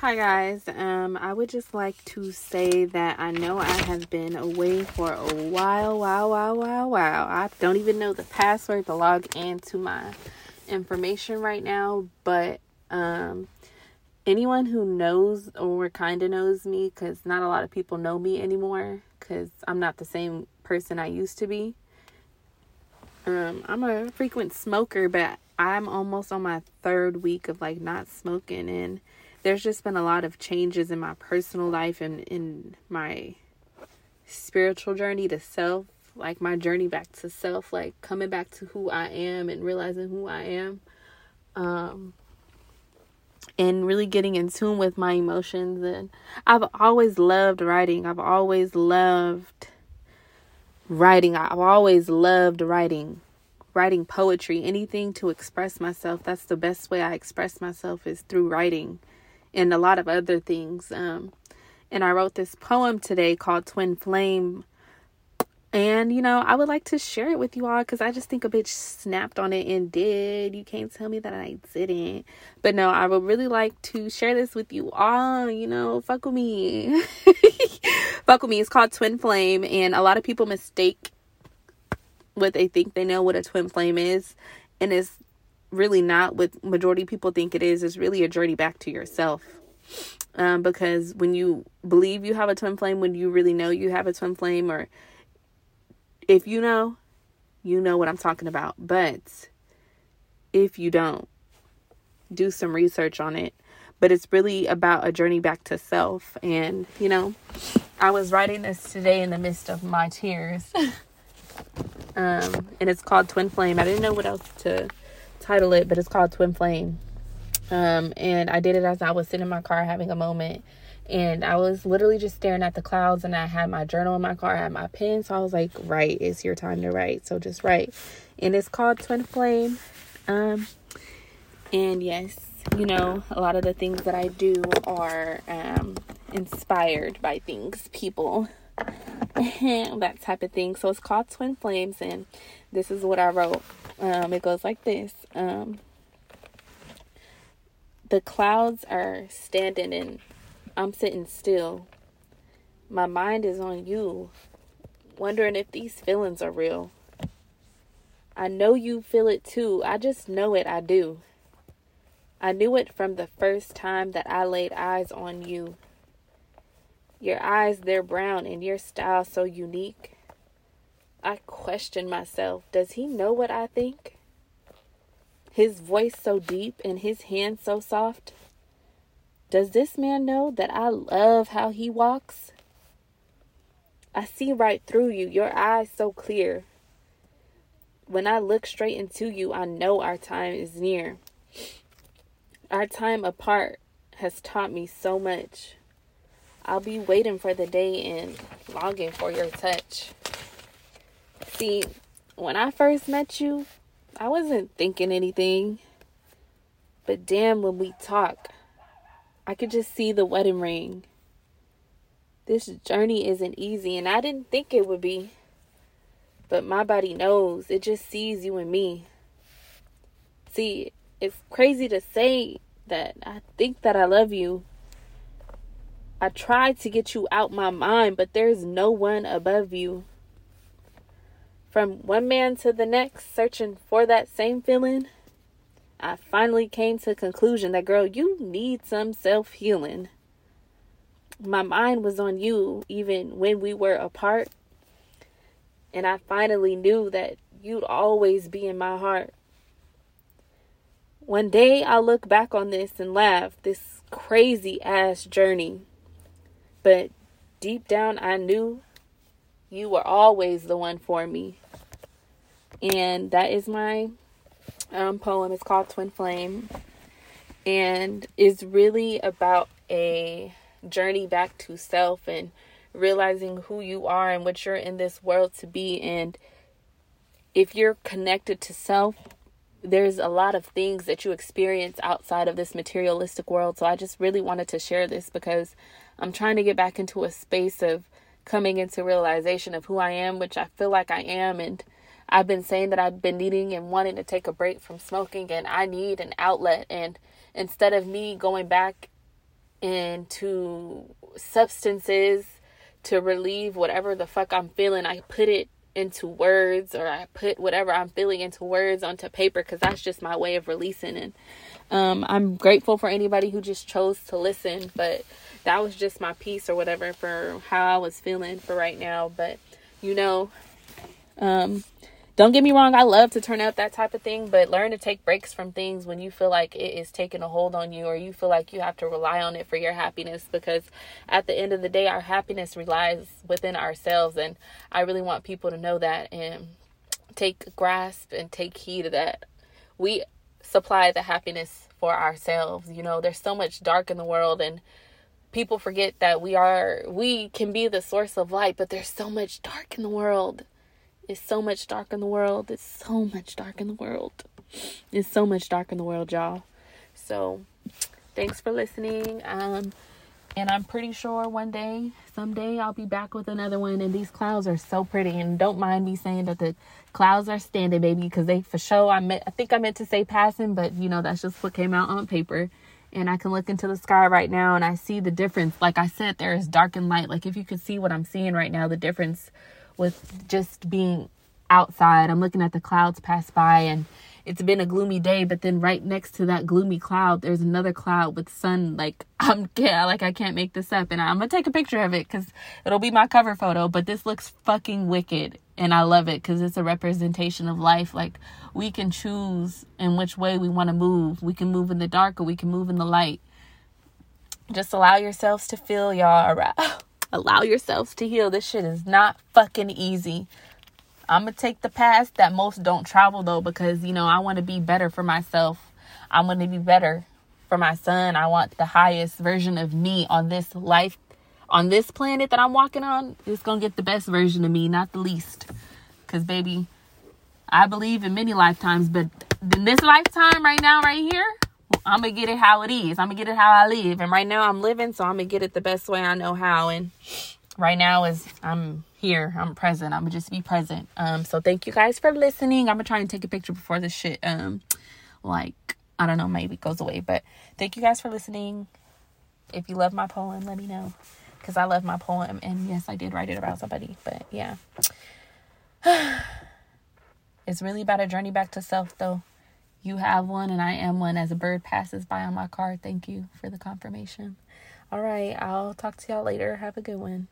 Hi guys. Um, I would just like to say that I know I have been away for a while, wow, wow, wow, wow. I don't even know the password to log into my information right now, but um, anyone who knows or kind of knows me, because not a lot of people know me anymore, because I'm not the same person I used to be. Um, I'm a frequent smoker, but I'm almost on my third week of like not smoking and there's just been a lot of changes in my personal life and in my spiritual journey to self, like my journey back to self, like coming back to who I am and realizing who I am. Um and really getting in tune with my emotions and I've always loved writing. I've always loved writing. I've always loved writing. Writing poetry, anything to express myself. That's the best way I express myself is through writing and a lot of other things. Um, and I wrote this poem today called Twin Flame. And, you know, I would like to share it with you all because I just think a bitch snapped on it and did. You can't tell me that I didn't. But no, I would really like to share this with you all. You know, fuck with me. fuck with me. It's called Twin Flame. And a lot of people mistake what they think they know what a twin flame is. And it's really not what majority people think it is. It's really a journey back to yourself. Um, because when you believe you have a twin flame, when you really know you have a twin flame, or if you know, you know what I'm talking about. But if you don't, do some research on it. But it's really about a journey back to self. And, you know, I was writing this today in the midst of my tears. um, and it's called Twin Flame. I didn't know what else to title it, but it's called Twin Flame. Um, and I did it as I was sitting in my car having a moment. And I was literally just staring at the clouds, and I had my journal in my car, I had my pen. So I was like, write, it's your time to write. So just write. And it's called Twin Flame. Um, and yes, you know, a lot of the things that I do are um, inspired by things, people, that type of thing. So it's called Twin Flames, and this is what I wrote. Um, it goes like this. Um, the clouds are standing and I'm sitting still. My mind is on you, wondering if these feelings are real. I know you feel it too. I just know it, I do. I knew it from the first time that I laid eyes on you. Your eyes, they're brown, and your style so unique. I question myself. Does he know what I think? His voice so deep and his hands so soft. Does this man know that I love how he walks? I see right through you, your eyes so clear. When I look straight into you, I know our time is near. Our time apart has taught me so much. I'll be waiting for the day and longing for your touch. See, when I first met you, I wasn't thinking anything. But damn, when we talk, I could just see the wedding ring. This journey isn't easy, and I didn't think it would be. But my body knows, it just sees you and me. See, it's crazy to say that I think that I love you. I tried to get you out my mind, but there's no one above you. From one man to the next, searching for that same feeling, I finally came to the conclusion that, girl, you need some self healing. My mind was on you even when we were apart. And I finally knew that you'd always be in my heart. One day I'll look back on this and laugh, this crazy ass journey. But deep down, I knew you were always the one for me and that is my um, poem. It's called Twin Flame, and is really about a journey back to self and realizing who you are and what you're in this world to be. And if you're connected to self, there's a lot of things that you experience outside of this materialistic world. So I just really wanted to share this because I'm trying to get back into a space of coming into realization of who I am, which I feel like I am, and I've been saying that I've been needing and wanting to take a break from smoking and I need an outlet and instead of me going back into substances to relieve whatever the fuck I'm feeling. I put it into words or I put whatever I'm feeling into words onto paper because that's just my way of releasing and um, I'm grateful for anybody who just chose to listen, but that was just my piece or whatever for how I was feeling for right now. But you know, um, don't get me wrong, I love to turn up that type of thing, but learn to take breaks from things when you feel like it is taking a hold on you or you feel like you have to rely on it for your happiness because at the end of the day, our happiness relies within ourselves. And I really want people to know that and take grasp and take heed of that. We supply the happiness for ourselves. You know, there's so much dark in the world and people forget that we are we can be the source of light, but there's so much dark in the world. It's so much dark in the world. It's so much dark in the world. It's so much dark in the world, y'all. So, thanks for listening. Um and I'm pretty sure one day, someday, I'll be back with another one. And these clouds are so pretty. And don't mind me saying that the clouds are standing, baby, because they for sure. I meant, I think I meant to say passing, but you know that's just what came out on paper. And I can look into the sky right now and I see the difference. Like I said, there is dark and light. Like if you could see what I'm seeing right now, the difference with just being outside. I'm looking at the clouds pass by and it's been a gloomy day, but then right next to that gloomy cloud, there's another cloud with sun. Like I'm yeah, like I can't make this up, and I'm gonna take a picture of it because it'll be my cover photo. But this looks fucking wicked, and I love it because it's a representation of life. Like we can choose in which way we want to move. We can move in the dark or we can move in the light. Just allow yourselves to feel, y'all. Allow yourselves to heal. This shit is not fucking easy. I'm gonna take the path that most don't travel though because you know I want to be better for myself. I want to be better for my son. I want the highest version of me on this life on this planet that I'm walking on. It's going to get the best version of me, not the least. Cuz baby, I believe in many lifetimes, but in this lifetime right now right here, I'm going to get it how it is. I'm going to get it how I live. And right now I'm living, so I'm going to get it the best way I know how and right now is I'm here. I'm present. I'm gonna just be present. Um, so thank you guys for listening. I'm gonna try and take a picture before this shit um like I don't know, maybe goes away. But thank you guys for listening. If you love my poem, let me know. Because I love my poem and yes, I did write it about somebody. But yeah. it's really about a journey back to self though. You have one and I am one as a bird passes by on my car, Thank you for the confirmation. All right, I'll talk to y'all later. Have a good one.